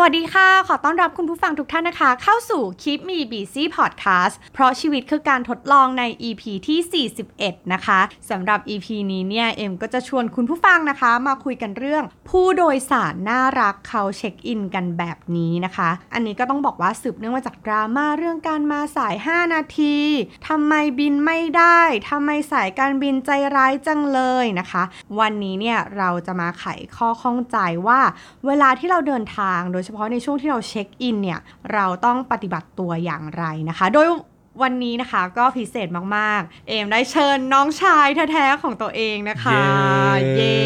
สวัสดีค่ะ ขอต้อนรับคุณผู้ฟังทุกท่านนะคะ เข้าสู่ Keep Me Busy Podcast เพราะชีวิตคือการทดลองใน EP ที่ 41 นะคะสำหรับ EP นี้เนี่ย เอ็มก็จะชวนคุณผู้ฟังนะคะ มาคุยกันเรื่อง ผู้โดยสารน่ารักเขาเช็คอินกันแบบนี้นะคะ อันนี้ก็ต้องบอกว่าสืบเนื่องมาจากดราม่าเรื่องการมาสาย 5 นาทีทำไมบินไม่ได้ทำไมสายการบินใจร้ายจังเลยนะคะ วันนี้เนี่ยเราจะมาไขข้อข้องใจว่า เวลาที่เราเดินทางโดยเฉพาะในช่วงที่เราเช็คอินเนี่ยเราต้องปฏิบัติตัวอย่างไรนะคะ โดยวันนี้นะคะก็พิเศษมาก ๆ เอมได้เชิญน้องชายแท้ๆของตัวเองนะคะ เย้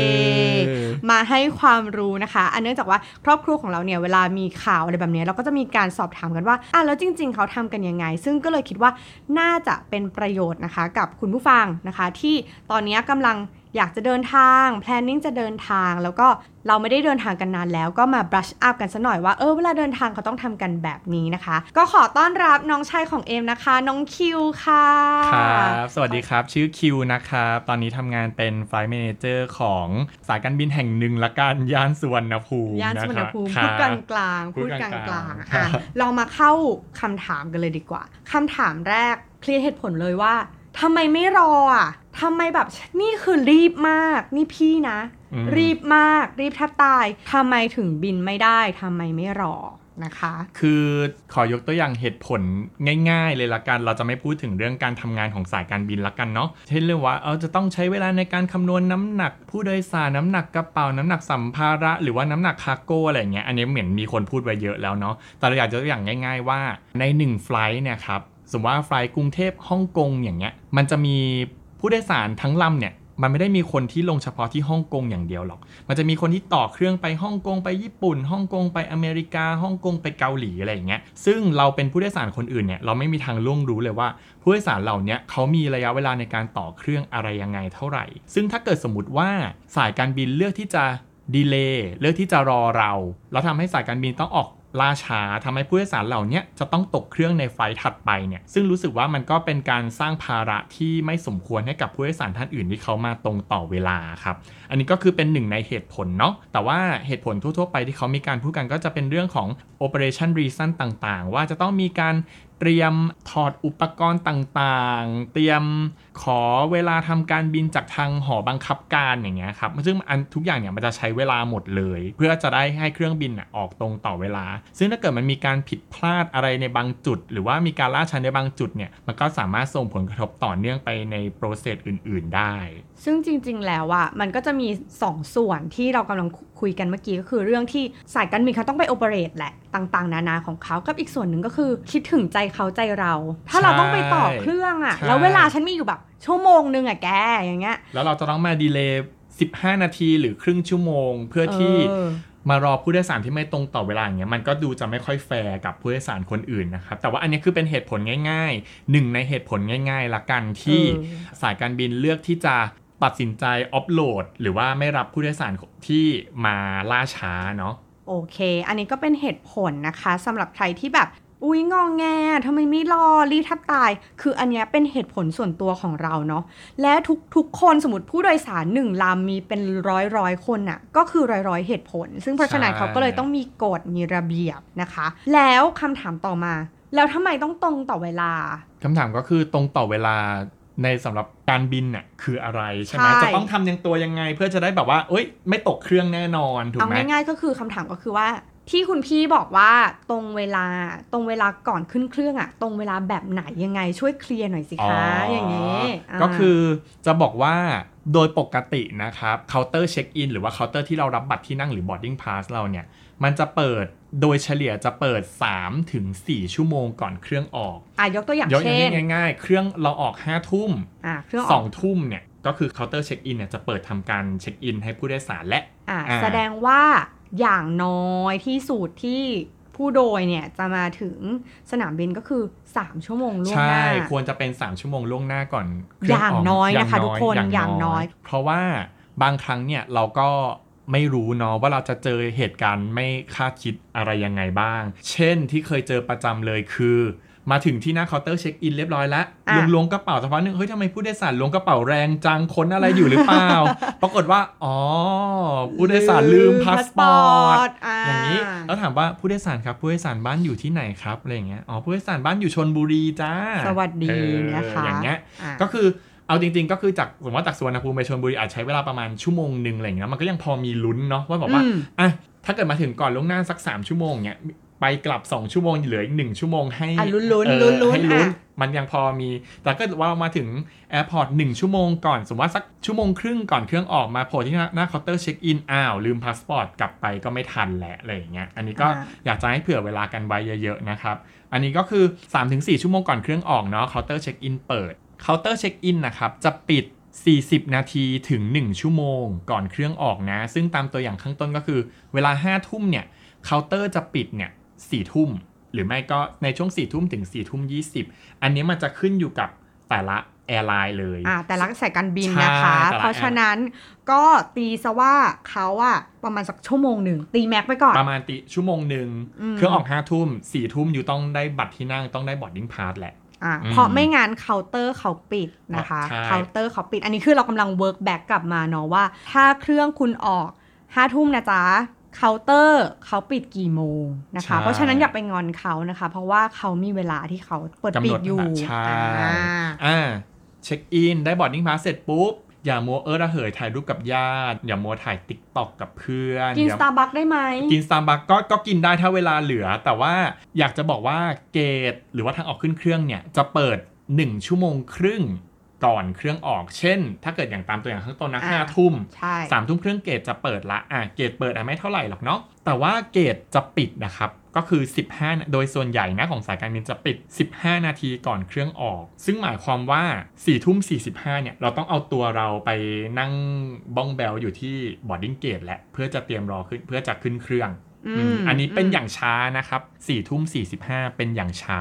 มาให้ความรู้นะคะ อันเนื่องจากว่าครอบครัวของเราเนี่ยเวลามีข่าวอะไรแบบเนี้ยเราก็จะมีการสอบถามกันว่าอะแล้วจริง ๆ เขาทำกันยังไง ซึ่งก็เลยคิดว่าน่าจะเป็นประโยชน์นะคะ กับคุณผู้ฟังนะคะ ที่ตอนนี้กำลัง อยากจะเดินทาง planning จะเดินทาง แล้วก็เราไม่ได้เดินทางกันนานแล้วก็มา brush up กันสัหน่อยว่า เออเวลาเดินทางเขาต้องทำกันแบบนี้นะคะ ก็ขอต้อนรับน้องชายของเอมนะคะ น้องคิวค่ะ ครับ สวัสดีครับ ชื่อคิวนะครับตอนนี้ทำงานเป็นไฟล์ a ม a เจอร์ของสายการบินแห่งหนึ่งละกันย่านสุวรรณภูมิย่านสุวรรณภูมิคพูบดกลางกลางๆพูพูดดกกลาลางงๆกลางครัอะบเรามาเข้าคำถามกันเลยดีกว่าคำถามแรกเคลียร์เหตุผลเลยว่าทำไมไม่รออะ ทำไมแบบนี่คือรีบมาก นี่พี่นะอืมรีบมาก รีบแทบตายทำไมถึงบินไม่ได้ทำไมไม่รอนะคะ คือขอยกตัวอย่างเหตุผลง่าย ๆ เลยละกัน เราจะไม่พูดถึงเรื่องการทำงานของสายการบินละกันเนาะ เช่นเรื่องว่าเออจะต้องใช้เวลาในการคำนวณน้ำหนัก ผู้โดยสารน้ำหนักกระเป๋าน้ำหนักสัมภาระ หรือว่าน้ำหนักคาร์โก้อะไรอย่างเงี้ย อันนี้เหมือนมีคนพูดไว้เยอะแล้วเนาะ แต่เราอยากจะตัวอย่างง่าย ๆ ว่าใน1ไฟล์เนี่ยครับ สมมติว่าไฟล์กรุงเทพฮ่องกงอย่างเงี้ย มันจะมี ผู้โดยสารทั้งลำเนี่ยมันไม่ได้มีคนที่ลงเฉพาะที่ฮ่องกงอย่างเดียวหรอก มันจะมีคนที่ต่อเครื่องไปฮ่องกงไปญี่ปุ่นฮ่องกงไปอเมริกาฮ่องกงไปเกาหลีอะไรอย่างเงี้ย ซึ่งเราเป็นผู้โดยสารคนอื่นเนี่ยเราไม่มีทางล่วงรู้เลยว่า ผู้โดยสารเหล่านี้เขามีระยะเวลาในการต่อเครื่องอะไรยังไงเท่าไหร่ ซึ่งถ้าเกิดสมมติว่าสายการบินเลือกที่จะดีเลย์เลือกที่จะรอเรา แล้วทำให้สายการบินต้องออก ล่าช้าทำให้ผู้โดยสารเหล่านี้จะต้องตกเครื่องในไฟล์ถัดไปเนี่ยซึ่งรู้สึกว่ามันก็เป็นการสร้างภาระที่ไม่สมควรให้กับผู้โดยสารท่านอื่นที่เขามาตรงต่อเวลาครับอันนี้ก็คือเป็นหนึ่งในเหตุผลเนาะแต่ว่าเหตุผลทั่วๆไปที่เขามีการพูดกันก็จะเป็นเรื่องของ operation reason ต่างๆ ว่าจะต้องมีการเตรียมถอดอุปกรณ์ต่างๆ เตรียมขอเวลาทำการบินจากทางหอบังคับการอย่างเงี้ยครับซึ่งอันทุกอย่างเนี่ยมันจะใช้เวลาหมดเลย เพื่อจะได้ให้เครื่องบินน่ะออกตรงต่อเวลา ซึ่งถ้าเกิดมันมีการผิดพลาดอะไรในบางจุด หรือว่ามีการล่าช้าในบางจุดเนี่ยมันก็สามารถส่งผลกระทบต่อเนื่องไปในโปรเซสอื่น ๆ ได้ ซึ่งจริง ๆ แล้วอะมันก็จะมี 2ส่วนที่เรากำลังคุยกันเมื่อกี้ก็คือเรื่องที่สายการบินเขาต้องไปโอเปเรตแหละต่าง ๆ นานาของเขากับอีกส่วนหนึ่งก็คือ คิดถึงใจเขาใจเรา ถ้าเราต้องไปต่อเครื่องอะแล้วเวลาฉันมีอยู่แบบชั่วโมงนึงอะแกอย่างเงี้ย แล้วเราจะต้องมาดีเลย์15นาทีหรือครึ่งชั่วโมงเพื่อที่เออมารอผู้โดยสารที่ไม่ตรงต่อเวลาอย่างเงี้ยมันก็ดูจะไม่ค่อยแฟร์กับผู้โดยสารคนอื่นนะครับ แต่ว่าอันนี้คือเป็นเหตุผลง่ายๆหนึ่งในเหตุผลง่ายๆละกันที่เออสายการบินเลือกที่จะตัดสินใจออฟโหลด หรือว่าไม่รับผู้โดยสารที่มาล่าช้าเนาะโอเค อันนี้ก็เป็นเหตุผลนะคะสำหรับใครที่แบบ อุ๊ยงองแงทำไมไม่รอรีบแทับตาย คืออันเนี้ยเป็นเหตุผลส่วนตัวของเราเนาะและทุกทุกคนสมมติผู้โดยสารหนึ่งลำมีเป็นร้อยร้อยคนน่ะก็คือร้อยร้อยเหตุผล ซึ่งเพราะฉะนั้นใช่เขาก็เลยต้องมีกฎมีระเบียบนะคะ แล้วคำถามต่อมา แล้วทำไมต้องตรงต่อเวลาคำถามก็คือตรงต่อเวลาในสำหรับการบินน่ะคืออะไรใช่ไหมใช่จะต้องทำยังตัวยังไง เพื่อจะได้แบบว่าเอ้ย ไม่ตกเครื่องแน่นอนถูกเอาไหมง่ายๆก็คือคำถามก็คือว่า ที่คุณพี่บอกว่าตรงเวลาตรงเวลาก่อนขึ้นเครื่องอะตรงเวลาแบบไหนยังไงช่วยเคลียร์หน่อยสิคะอย่างนี้ก็คือจะบอกว่าโดยปกตินะครับเคาน์เตอร์เช็คอินหรือว่าเคาน์เตอร์ที่เรารับบัตรที่นั่งหรือ boarding pass เราเนี่ย มันจะเปิดโดยเฉลี่ยจะเปิด 3 ถึง 4 ชั่วโมงก่อนเครื่องออกอะยกตัวอย่างยกอย่างเช่นง่ายๆ เครื่องเราออก 5 ทุ่มอะเครื่องอสออกงทุ่มเนี่ยก็คือเคาน์เตอร์เช็คอินเนี่ยจะเปิดทำการเช็คอินให้ผู้โดยสารและอะอ่าแสดงว่า อย่างน้อยที่สุดที่ผู้โดยสารเนี่ยจะมาถึงสนามบินก็คือ 3 ชั่วโมงล่วงใช่หน้าควรจะเป็น 3 ชั่วโมงล่วงหน้าก่อนเครื่อย่างน้อยนะคะทุกคนอย่างน้อย เพราะว่าบางครั้งเนี่ยเราก็ไม่รู้เนาะว่าเราจะเจอเหตุการณ์ไม่คาดคิดอะไรยังไงบ้าง เช่นที่เคยเจอประจำเลยคือ มาถึงที่หน้าเคาน์เตอร์เช็คอินเรียบร้อยแล้วอะล้วงล้วงกระเป๋าสักพักหนึ่งเฮ้ยทำไมผู้โดยสารล้วงกระเป๋าแรงจังค้นอะไรอยู่หรือเปล่า ปรากฏว่า อ๋อ ผู้โดยสารลืมพาสปอร์ตาอย่างนี้แล้วถามว่าผู้โดยสารครับ ผู้โดยสารบ้านอยู่ที่ไหนครับอะไรอย่างเงี้ยอ๋อผู้โดยสารบ้านอยู่ชลบุรีจ้า สวัสดีเออนะคะอย่างเงี้ยอะก็คือเอาจริงๆ ก็คือจากสมมติว่าจากสุวรรณภูมิไปชลบุรีอาจใช้เวลาประมาณชั่วโมงหนึ่งอะไรอย่างเงี้ยมันก็ยังพอมีลุ้นเนาะว่าแบบว่าอืมอะถ้าเกิดมาถึงก่อนล่วงหน้าสัก 3 ชั่วโมงเนี่ย ไปกลับ 2 ชั่วโมงเหลืออีก1ชั่วโมงให้อะลุ้นๆเออลุ้นๆให้ลุ้นอะมันยังพอมี แต่ก็ว่าเรามาถึง airport หนึ่งชั่วโมงก่อน สมมติว่าสักชั่วโมงครึ่งก่อนเครื่องออกมาโผล่ที่หน้าหน้าเคาน์เตอร์เช็คอินอ้าว ลืมพาสปอร์ตกลับไปก็ไม่ทันแหละอะไรอย่างเงี้ยอันนี้ก็อ่าอยากจะให้เผื่อเวลากันไว้เยอะๆนะครับ อันนี้ก็คือ 3-4 ชั่วโมงก่อนเครื่องออกเนาะเคาน์เตอร์เช็คอินเปิดเคาน์เตอร์เช็คอินนะครับจะปิด40 นาทีถึง 1 ชั่วโมง ก่อนเครื่องออกนะ ซึ่งตามตัวอย่างข้างต้นก็คือ เวลา 5 ทุ่มเนี่ยเคาน์เตอร์จะปิดเนี่ย 4ทุ่มหรือไม่ก็ในช่วง4ทุ่มถึง4ทุ่ม20อันนี้มันจะขึ้นอยู่กับแต่ละ airline เลยอ่าแต่ละสายการบินใช่นะคะแต่ละเพราะฉะนั้นก็ตีซะว่าเขาอะประมาณสักชั่วโมงหนึ่งตี max ไปก่อน ประมาณตีชั่วโมงหนึ่งอืมเครื่องออก5ทุ่ม4ทุ่มอยู่ต้องได้บัตรที่นั่งต้องได้ boarding pass แหละอ่าอืมเพราะไม่งั้นเคาน์เตอร์เขาปิดนะคะใช่เคาน์เตอร์เขาปิด อันนี้คือเรากำลัง work back กลับมาเนาะว่า ถ้าเครื่องคุณออกห้าทุ่มนะจ๊ะ เคาน์เตอร์เขาปิดกี่โมงนะคะ เพราะฉะนั้นอย่าไปงอนเขานะคะ เพราะว่าเขามีเวลาที่เขาเปิดกำหนดปิดอยู่ใช่อ่าอ่าเช็คอินได้ boarding pass เสร็จปุ๊บอย่ามัวเอ้อระเหยถ่ายรูปกับญาติ อย่ามัวถ่าย TikTok กับเพื่อนอย่ากินสตาร์บัคได้ไหมกินสตาร์บัคก็ก็กินได้ถ้าเวลาเหลือ แต่ว่าอยากจะบอกว่า gate หรือว่าทางออกขึ้นเครื่องเนี่ยจะเปิด 1 ชั่วโมงครึ่ง ก่อนเครื่องออกเช่น ถ้าเกิดอย่างตามตัวอย่างข้างต้นนะอ่าห้าทุ่มใช่สามทุ่มครึ่ง gate จะเปิดละอะ gate เปิดอะไม่เท่าไหร่หรอกเนาะแต่ว่า gate จะปิดนะครับก็คือ 15นะโดยส่วนใหญ่นะของสายการบินจะปิด 15 นาทีก่อนเครื่องออก ซึ่งหมายความว่า4ทุ่ม45 เนี่ย เราต้องเอาตัวเราไปนั่งบ้องแบ๊วอยู่ที่ boarding gate แหละ เพื่อจะเตรียมรอขึ้นเพื่อจะขึ้นเครื่องอืมอืมอันนี้เป็นอืมอย่างช้านะครับ4ทุ่ม45 เป็นอย่างช้า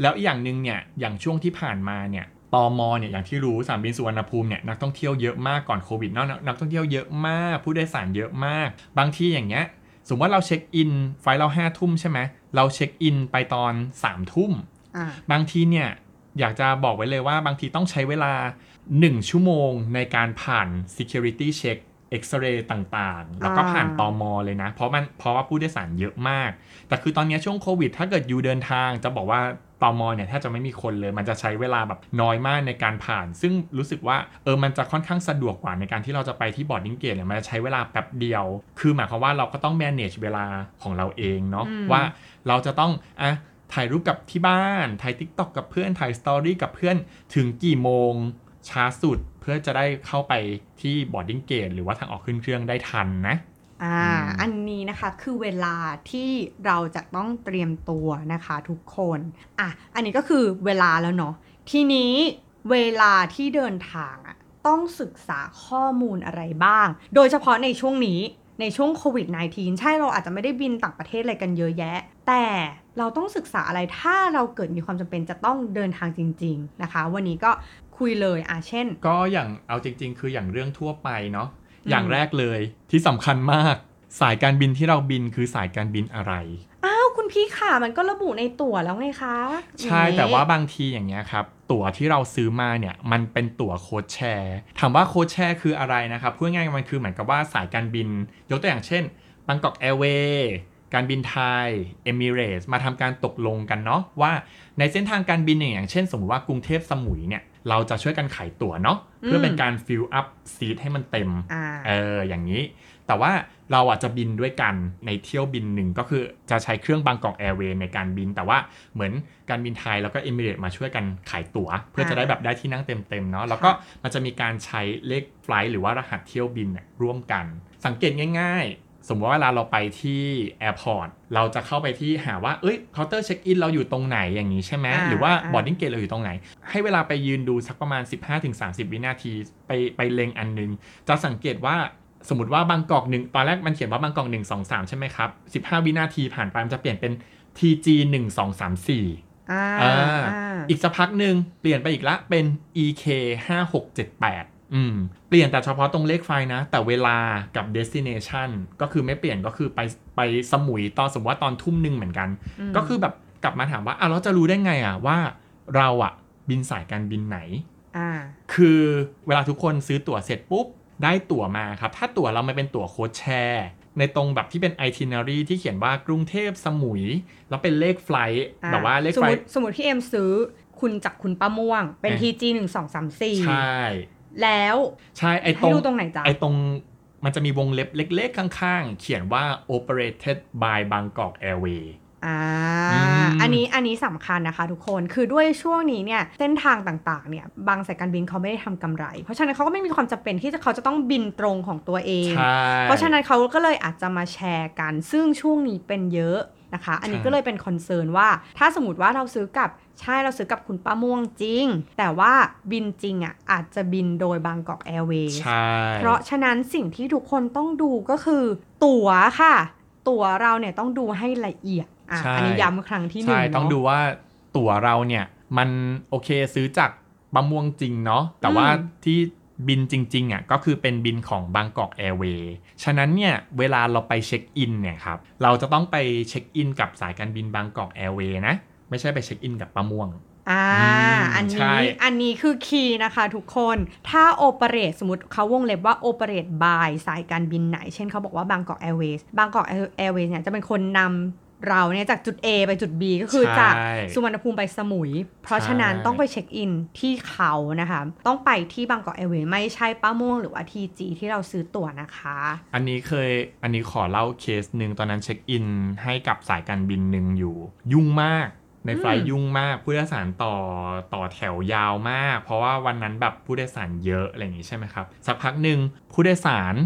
แล้วอีกอย่างหนึ่งเนี่ย อย่างช่วงที่ผ่านมาเนี่ย ตม.เนี่ยอย่างที่รู้สนามบินสุวรรณภูมิเนี่ยนักท่องเที่ยวเยอะมากก่อนโควิดเนอะนักนักท่องเที่ยวเยอะมาก ผู้โดยสารเยอะมาก บางทีอย่างเงี้ยสมมติว่าเราเช็คอินไฟลต์เราห้าทุ่มใช่ไหมเราเช็คอินไปตอน3ทุ่มอ่าบางทีเนี่ยอยากจะบอกไว้เลยว่าบางทีต้องใช้เวลา 1 ชั่วโมงในการผ่าน security check เอ็กซเรย์ต่างๆ แล้วก็ผ่านอ่าตม.เลยนะ เพราะมันเพราะว่าผู้โดยสารเยอะมาก แต่คือตอนนี้ช่วงโควิด ถ้าเกิดอยู่เดินทางจะบอกว่า ตม.เนี่ยแทบจะไม่มีคนเลย มันจะใช้เวลาแบบน้อยมากในการผ่าน ซึ่งรู้สึกว่าเออมันจะค่อนข้างสะดวกกว่าในการที่เราจะไปที่ boarding gate เนี่ยมันจะใช้เวลาแป๊บเดียว คือหมายความว่าเราก็ต้อง manage เวลาของเราเองเนาะอืมว่าเราจะต้องอะถ่ายรูปกับที่บ้านถ่าย TikTok กับเพื่อนถ่าย story กับเพื่อนถึงกี่โมงช้าสุดเพื่อจะได้เข้าไปที่ boarding gate หรือว่าทางออกขึ้นเครื่องได้ทันนะ อ่าอืมอันนี้นะคะคือเวลาที่เราจะต้องเตรียมตัวนะคะทุกคนอะอันนี้ก็คือเวลาแล้วเนาะทีนี้เวลาที่เดินทางอะต้องศึกษาข้อมูลอะไรบ้าง โดยเฉพาะในช่วงนี้ในช่วงโควิด -19 ใช่เราอาจจะไม่ได้บินต่างประเทศอะไรกันเยอะแยะ แต่เราต้องศึกษาอะไรถ้าเราเกิดมีความจำเป็นจะต้องเดินทางจริง ๆนะคะ วันนี้ก็คุยเลยอะเช่น ก็อย่างเอาจริง ๆ คืออย่างเรื่องทั่วไปเนาะ อืมอย่างแรกเลยที่สำคัญมาก สายการบินที่เราบินคือสายการบินอะไร อ้าวคุณพี่ค่ะมันก็ระบุในตั๋วแล้วไงคะ ใช่อย่งนี้แต่ว่าบางทีอย่างเงี้ยครับ ตั๋วที่เราซื้อมาเนี่ยมันเป็นตั๋วโค้ดแชร์ถามว่าโค้ดแชร์คืออะไรนะครับพูดง่ายๆมันคือเหมือนกับว่าสายการบิน ยกตัวอย่างเช่นบางกอกแอร์เวย์การบินไทยเอมิเรตมาทำการตกลงกันเนาะว่าในเส้นทางการบินเนี่ยอย่างเช่น สมมติว่ากรุงเทพสมุยเนี่ยเราจะช่วยกันขายตั๋วเนาะเพื่อเป็นการ fill up seat ให้มันเต็มอ่าเอออย่างนี้ แต่ว่าเราอาจจะบินด้วยกันในเที่ยวบินหนึ่งก็คือจะใช้เครื่องบางกอกแอร์เวย์ในการบิน แต่ว่าเหมือนการบินไทยแล้วก็เอมิเรตมาช่วยกันขายตั๋ว เพื่อจะได้แบบได้ที่นั่งเต็มๆเนาะแล้วก็มันจะมีการใช้เลข flight หรือว่ารหัสเที่ยวบินเนี่ยร่วมกัน สังเกตง่ายๆ สมมติว่าเวลาเราไปที่ airport เราจะเข้าไปที่หาว่าเอ้ยเคาน์เตอร์เช็คอินเราอยู่ตรงไหนอย่างนี้ใช่ไหมอ่าหรือว่าอ่า boarding gate เราอยู่ตรงไหน ให้เวลาไปยืนดูสักประมาณ 15-30 วินาที ไปไปเล็งอันนึง จะสังเกตว่าสมมติว่าบางกอกหนึ่งตอนแรกมันเขียนว่าบางกอกหนึ่งสองสามใช่ไหมครับ15วินาทีผ่านไปมันจะเปลี่ยนเป็น TG 1 2 3 4อ่าอ่าอ่าอีกสักพักหนึ่งเปลี่ยนไปอีกละเป็น EK 5 6 7 8 อืมเปลี่ยนแต่เฉพาะตรงเลขไฟล์นะ แต่เวลากับ destination ก็คือไม่เปลี่ยนก็คือไปไปสมุยตอนสมมติว่าตอนทุ่มหนึ่งเหมือนกันอืมก็คือแบบกลับมาถามว่าอะเราจะรู้ได้ไงอะว่าเราอะบินสายการบินไหนอ่าคือเวลาทุกคนซื้อตั๋วเสร็จปุ๊บ ได้ตั๋วมาครับ ถ้าตั๋วเรามันเป็นตั๋วโค้ดแชร์ในตรงแบบที่เป็น itinerary ที่เขียนว่ากรุงเทพสมุย แล้วเป็นเลขไฟลท์อ่าแบบว่าเลขสมไฟมลติท์สมมติที่เอ็มซื้อคุณจากคุณป้าม่วงเป็นอะ TG หนึ่งสองสามสี่ใช่ แล้วใช่ไอ้ตรให้งดูตรงไหนจ๊ะไอ้ตรงมันจะมีวงเล็บเล็ก ๆ ข้างๆ เขียนว่า operated by Bangkok Airways อ่าอืมอันนี้อันนี้สำคัญนะคะทุกคนคือด้วยช่วงนี้เนี่ยเส้นทางต่างๆเนี่ยบางสายการบินเขาไม่ได้ทำกำไร เพราะฉะนั้นเขาก็ไม่มีความจำเป็นที่จะเขาจะต้องบินตรงของตัวเองใช่เพราะฉะนั้นเขาก็เลยอาจจะมาแชร์กัน ซึ่งช่วงนี้เป็นเยอะนะคะ อันนี้ใช่ก็เลยเป็น concern ว่า ถ้าสมมติว่าเราซื้อกับ ใช่เราซื้อกับคุณป้าม่วงจริง แต่ว่าบินจริงอะอาจจะบินโดยบางกอกแอร์เวย์ใช่เพราะฉะนั้นสิ่งที่ทุกคนต้องดูก็คือตั๋วค่ะ ตั๋วเราเนี่ยต้องดูให้ละเอียดอะใช่อันนี้ย้ำครั้งที่หนึ่งใช่เนาะต้องดูว่าตั๋วเราเนี่ยมันโอเคซื้อจากป้าม่วงจริงเนาะแต่ว่าอืมที่บินจริงๆอะก็คือเป็นบินของบางกอกแอร์เวย์ฉะนั้นเนี่ยเวลาเราไปเช็คอินเนี่ยครับเราจะต้องไปเช็คอินกับสายการบินบางกอกแอร์เวย์นะ ไม่ใช่ไปเช็คอินกับป้าม่วงอ่าอืมอันใช่นี้อันนี้คือ key นะคะทุกคนถ้า operate สมมติเขาวงเล็บว่า operate by สายการบินไหน เช่นเขาบอกว่าบางกอกแอร์เวย์บางกอกแอร์เวย์เนี่ยจะเป็นคนนำเราเนี่ยจากจุด A ไปจุด B ก็คือใช่จากสุวรรณภูมิไปสมุย เพราะฉะนั้นใช่ต้องไปเช็คอินที่เขานะคะ ต้องไปที่บางกอกแอร์เวย์ไม่ใช่ป้าม่วงหรือว่า TG ที่เราซื้อตั๋วนะคะ อันนี้เคยอันนี้ขอเล่าเคสหนึ่งตอนนั้นเช็คอินให้กับสายการบินหนึ่งอยู่ ยุ่งมาก ใน flight อืมยุ่งมากผู้โดยสารต่อต่อแถวยาวมาก เพราะว่าวันนั้นแบบผู้โดยสารเยอะอะไรอย่างงี้ใช่ไหมครับ สักพักหนึ่งผู้โดยสาร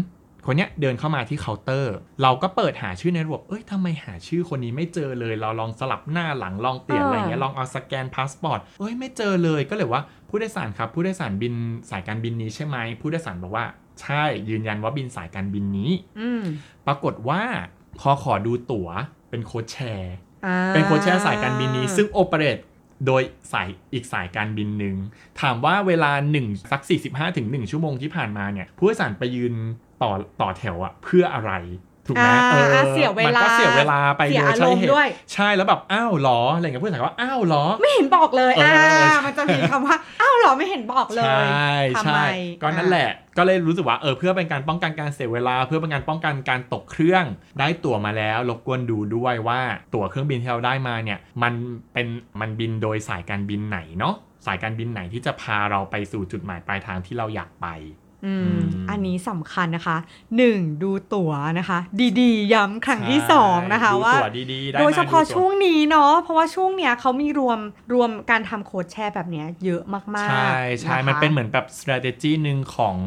คนเนี้ยเดินเข้ามาที่เคาน์เตอร์ เราก็เปิดหาชื่อในระบบ เอ้ยทำไมหาชื่อคนนี้ไม่เจอเลย เราลองสลับหน้าหลังลองเปลี่ยนอะไรเงี้ยลองเอาสแกนพาสปอร์ตเอ้ยไม่เจอเลยก็เลยว่าผู้โดยสารครับ ผู้โดยสารบินสายการบินนี้ใช่ไหมผู้โดยสารบอกว่าใช่ยืนยันว่าบินสายการบินนี้อืมปรากฏว่าพอขอดูตั๋วเป็นโค้ดแชร์อ่า เป็นโค้ดแชร์สายการบินนี้ ซึ่งโอเปเรตโดยสายอีกสายการบินหนึ่งถามว่าเวลา1สัก 45ถึง1ชั่วโมงที่ผ่านมาเนี่ย ผู้โดยสารไปยืนต่อต่อแถวอะเพื่ออะไรถูกไหมอ่าเอออ่าเสียเวลา มันก็เสียเวลาไปเสียโดยอารใช่มณ์เหตุด้วยใช่แล้วแบบอ้าวเหรออะไรเงี้ยผู้โดยสารก็ว่าอ้าวเหรอ ไม่เห็นบอกเลยเอออ่าเออมันจะมีคำว่าอ้าวเหรอไม่เห็นบอกเลยใช่ทำใช่ไมก็นั่นแหละ ก็เลยรู้สึกว่าเออเพื่อเป็นการป้องกันการเสียเวลา เพื่อเป็นการป้องกันการตกเครื่องได้ตั๋วมาแล้วรบกวนดูด้วยว่าตั๋วเครื่องบินที่เราได้มาเนี่ยมันเป็นมันบินโดยสายการบินไหนเนาะสายการบินไหนที่จะพาเราไปสู่จุดหมายปลายทางที่เราอยากไป อืมอืม อันนี้สำคัญนะคะ 1. ดูตั๋วนะคะ ดีๆ ย้ำครั้งที่ใช่2นะคะดูว่าตั๋วดีๆได้โดยเฉพาะมดูตั๋ช่วงนี้เนาะเพราะว่าช่วงเนี้ยเขามีรวมรวมการทำโค้ดแชร์แบบเนี้ยเยอะมากๆ ใช่ใช่ะคะมันเป็นเหมือนแบบ strategy หนึ่งของ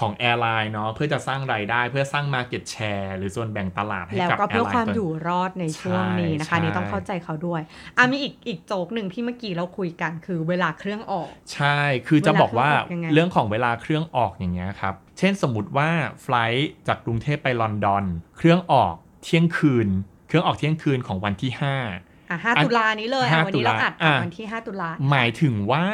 ของแอร์ไลน์เนาะเพื่อจะสร้างรายได้เพื่อสร้าง market share หรือส่วนแบ่งตลาดให้แล้วกับก็แอเพื่อร์ไลความน์อยู่รอดในช่วงนี้นะคะใช่นี่ต้องเข้าใจเขาด้วยอะมีอีกอีกโจกหนึ่งที่เมื่อกี้เราคุยกันคือเวลาเครื่องออก ใช่คือจะบอกว่าเวลาเครื่องออกยังไงเรื่องของเวลาเครื่องออกอย่างเงี้ยครับ เช่นสมมติว่าไฟลท์จากกรุงเทพไปลอนดอน เครื่องออกเที่ยงคืน เครื่องออกเที่ยงคืนของวันที่5อะห้าอันตุลานี้เลยห้าอะวันนี้เราอัดตุลาอะวันที่ 5 ตุลา หมายถึงว่า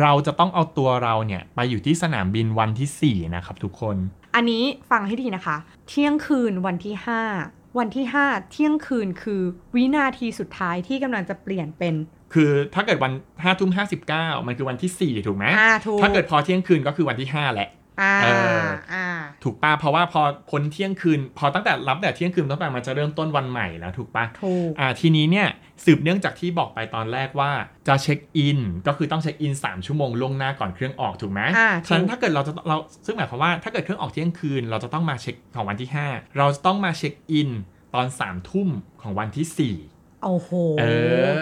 เราจะต้องเอาตัวเราเนี่ยไปอยู่ที่สนามบินวันที่ 4 นะครับทุกคน อันนี้ฟังให้ดีนะคะ เที่ยงคืนวันที่ 5 วันที่ 5 เที่ยงคืนคือวินาทีสุดท้ายที่กำลังจะเปลี่ยนเป็น คือถ้าเกิดวัน5ทุ่ม59มันคือวันที่ 4 ถูกไหมอ่าถูกถ้าเกิดพอเที่ยงคืนก็คือวันที่ 5 แหละ อ่าเอออ่าถูกป่ะเพราะว่าพอพ้นเที่ยงคืน พอตั้งแต่รับแต่เที่ยงคืนตั้งแต่มันจะเริ่มต้นวันใหม่แล้วถูกป่ะถูกอ่าทีนี้เนี่ยสืบเนื่องจากที่บอกไปตอนแรกว่าจะเช็คอินก็คือต้องเช็คอิน3ชั่วโมงล่วงหน้าก่อนเครื่องออกถูกไหมอ่าฉะนั้นถูกถ้าเกิดเราจะเราซึ่งหมายความว่าถ้าเกิดเครื่องออกเที่ยงคืน เราจะต้องมาเช็คของวันที่ 5 เราจะต้องมาเช็คอินตอนสามทุ่มของวันที่ 4 โอ้โหเอ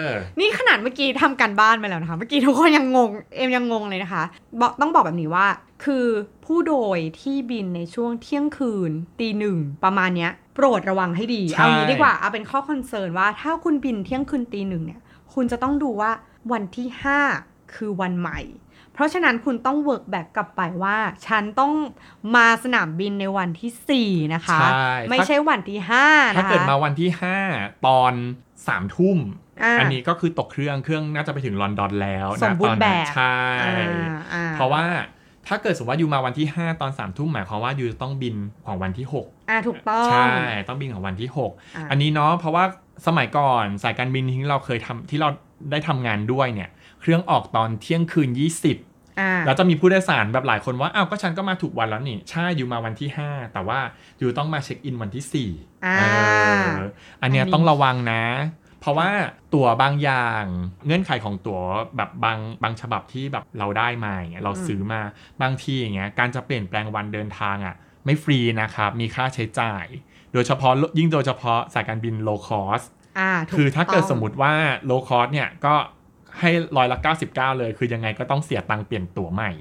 อนี่ขนาดเมื่อกี้ทำการบ้านมาแล้วนะคะ เมื่อกี้ทุกคนยังงง เอ็มยังงงเลยนะคะบอกต้องบอกแบบนี้ว่า คือผู้โดยที่บินในช่วงเที่ยงคืนตีหนึ่งประมาณเนี้ย โปรดระวังให้ดีใช่เอางี้ดีกว่า เอาเป็นข้อ concern ว่าถ้าคุณบินเที่ยงคืนตีหนึ่งเนี่ย คุณจะต้องดูว่าวันที่5คือวันใหม่ เพราะฉะนั้นคุณต้อง work back กลับไปว่า ฉันต้องมาสนามบินในวันที่ 4 นะคะใช่ไม่ใช่วันที่ 5 นะคะ ถ้าเกิดมาวันที่ 5 ตอน 3ามทุ่มอ่าอันนี้ก็คือตกเครื่องเครื่องน่าจะไปถึงลอนดอนแล้วสนะมบูตรอนณ์แบนั้นบใช่อ่าอ่าเพราะว่าถ้าเกิดสมมติว่าอยู่มาวันที่ 5 ตอน3ามทุ่มหมายความว่าอยู่ต้องบินของวันที่ 6 อ่าถูกต้อง ใช่ ต้องบินของวันที่ 6อ่าอันนี้เนาะเพราะว่าสมัยก่อนสายการบินที่เราเคยทำที่เราได้ทำงานด้วยเนี่ย เครื่องออกตอนเที่ยงคืน 20อ่า แล้วจะมีผู้โดยสารแบบหลายคนว่าอ้าวก็ฉันก็มาถูกวันแล้วนี่ใช่อยู่มาวันที่ 5 แต่ว่าอยู่ต้องมาเช็คอินวันที่4อ่าเอออันเนี้ยอันนี้ต้องระวังนะ เพราะว่าตั๋วบางอย่างเงื่อนไขของตั๋วแบบบางบางฉบับที่แบบเราได้มาอย่างเงี้ยเราซื้อมาบางทีอย่างเงี้ยการจะเปลี่ยนแปลงวันเดินทางอะไม่ฟรีนะครับ มีค่าใช้จ่าย โดยเฉพาะยิ่งโดยเฉพาะสายการบิน low cost อ่าถูคือถ้าเกิดต้องสมมติว่า low cost เนี่ยก็ ให้ร้อยละ99เลย คือยังไงก็ต้องเสียตังค์เปลี่ยนตั๋วใหม่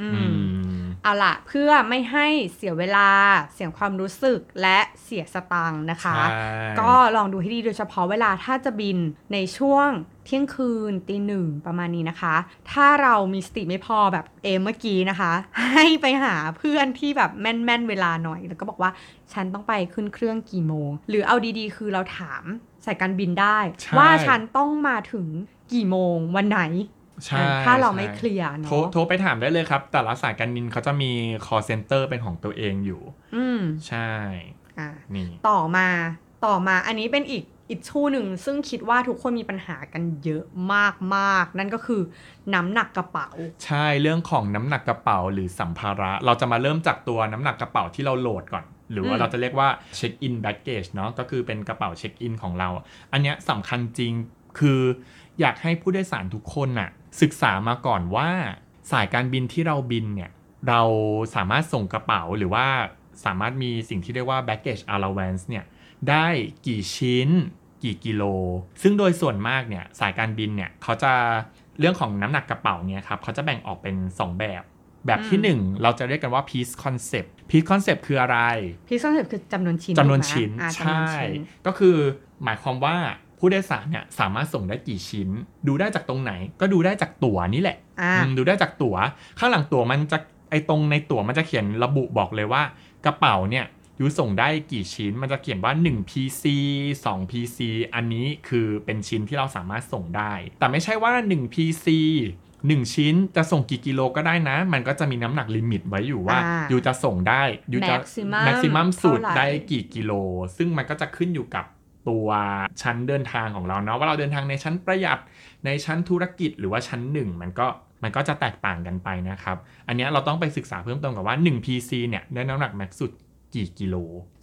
อือืมมเอาล่ะ เพื่อไม่ให้เสียเวลาเสียความรู้สึกและเสียสตังค์นะคะใช่ก็ลองดูให้ดีโดยเฉพาะเวลาถ้าจะบินในช่วงเที่ยงคืนตีหนึ่งประมาณนี้นะคะ ถ้าเรามีสติไม่พอแบบเอมเมื่อกี้นะคะ ให้ไปหาเพื่อนที่แบบแม่นๆเวลาหน่อย แล้วก็บอกว่าฉันต้องไปขึ้นเครื่องกี่โมง หรือเอาดีๆ คือเราถาม สายการบินได้ใช่ว่าฉันต้องมาถึงกี่โมงวันไหนใช่ถ้าเราไม่ใช่เคลียร์โทรเนาะโทรไปถามได้เลยครับ แต่ละสายการบินเขาจะมี call center เป็นของตัวเองอยู่ อืมใช่อะนี่ต่อมาต่อมาอันนี้เป็นอีกอีกชู่หนึ่งซึ่งคิดว่าทุกคนมีปัญหากันเยอะมากๆ นั่นก็คือน้ำหนักกระเป๋า ใช่เรื่องของน้ำหนักกระเป๋าหรือสัมภาระ เราจะมาเริ่มจากตัวน้ำหนักกระเป๋าที่เราโหลดก่อน หรือว่าอืมเราจะเรียกว่า check-in baggage เนาะก็คือเป็นกระเป๋าเช็คอินของเรา อันเนี้ยสำคัญจริงคืออยากให้ผู้โดยสารทุกคนน่ะศึกษามาก่อนว่าสายการบินที่เราบินเนี่ยเราสามารถส่งกระเป๋าหรือว่าสามารถมีสิ่งที่เรียกว่า baggage allowance เนี่ยได้กี่ชิ้น กี่กิโล ซึ่งโดยส่วนมากเนี่ยสายการบินเนี่ยเขาจะเรื่องของน้ำหนักกระเป๋าเนี่ยครับเขาจะแบ่งออกเป็น 2 แบบ แบบที่อืม1เราจะเรียกกันว่า piece concept piece concept คืออะไรพิซซ่าเสร็จคือจำนวนชิ้นจำนวนถูกไหมชิ้นอ่าใช่จำนวนชิ้นก็คือหมายความว่าผู้โดยสารเนี่ยสามารถส่งได้กี่ชิ้น ดูได้จากตรงไหน ก็ดูได้จากตั๋วนี่แหละอ่าอืมดูได้จากตั๋ว ข้างหลังตั๋วมันจะไอตรงในตั๋วมันจะเขียนระบุบอกเลยว่ากระเป๋าเนี่ยยูส่งได้กี่ชิ้น มันจะเขียนว่า 1 PC 2 PC อันนี้คือเป็นชิ้นที่เราสามารถส่งได้ แต่ไม่ใช่ว่า 1 PC 1 ชิ้นจะส่งกี่กิโลก็ได้นะ มันก็จะมีน้ำหนักลิมิตไว้อยู่ว่าอ่ายูจะส่งได้ยูจะ Maximum แม็กซิมัมสุดเท่าไหร่ได้กี่กิโล ซึ่งมันก็จะขึ้นอยู่กับตัวชั้นเดินทางของเราเนาะว่าเราเดินทางในชั้นประหยัดในชั้นธุรกิจหรือว่าชั้นหนึ่งมันก็มันก็จะแตกต่างกันไปนะครับ อันเนี้ยเราต้องไปศึกษาเพิ่มเติมกับว่า 1 PC เนี่ยได้น้ำหนักแม็กซ์สุดกี่กิโล